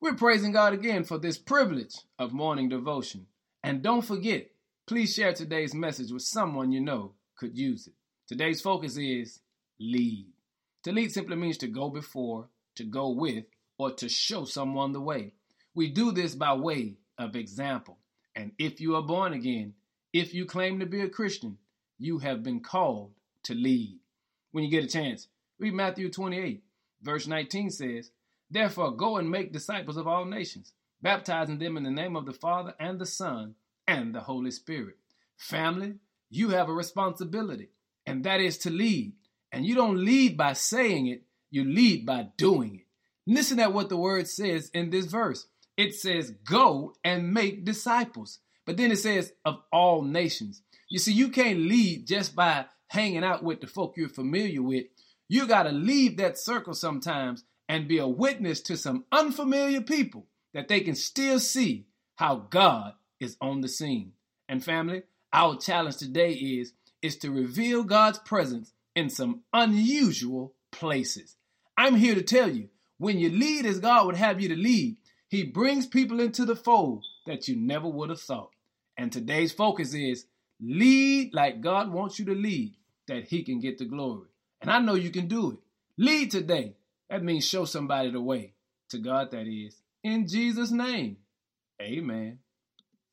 We're praising God again for this privilege of morning devotion. And don't forget, please share today's message with someone you know could use it. Today's focus is lead. To lead simply means to go before, to go with, or to show someone the way. We do this by way of example. And if you are born again, if you claim to be a Christian, you have been called to lead. When you get a chance, read Matthew 28, verse 19 says, Therefore, go and make disciples of all nations, baptizing them in the name of the Father and the Son and the Holy Spirit. Family, you have a responsibility, and that is to lead. And you don't lead by saying it, you lead by doing it. Listen at what the word says in this verse. It says, Go and make disciples. But then it says, Of all nations. You see, you can't lead just by hanging out with the folk you're familiar with. You got to leave that circle sometimes and be a witness to some unfamiliar people that they can still see how God is on the scene. And family, our challenge today is is to reveal God's presence in some unusual places. I'm here to tell you, when you lead as God would have you to lead, he brings people into the fold that you never would have thought. And today's focus is lead like God wants you to lead, that he can get the glory. And I know you can do it. Lead today that means show somebody the way. To God, that is. In Jesus' name, amen.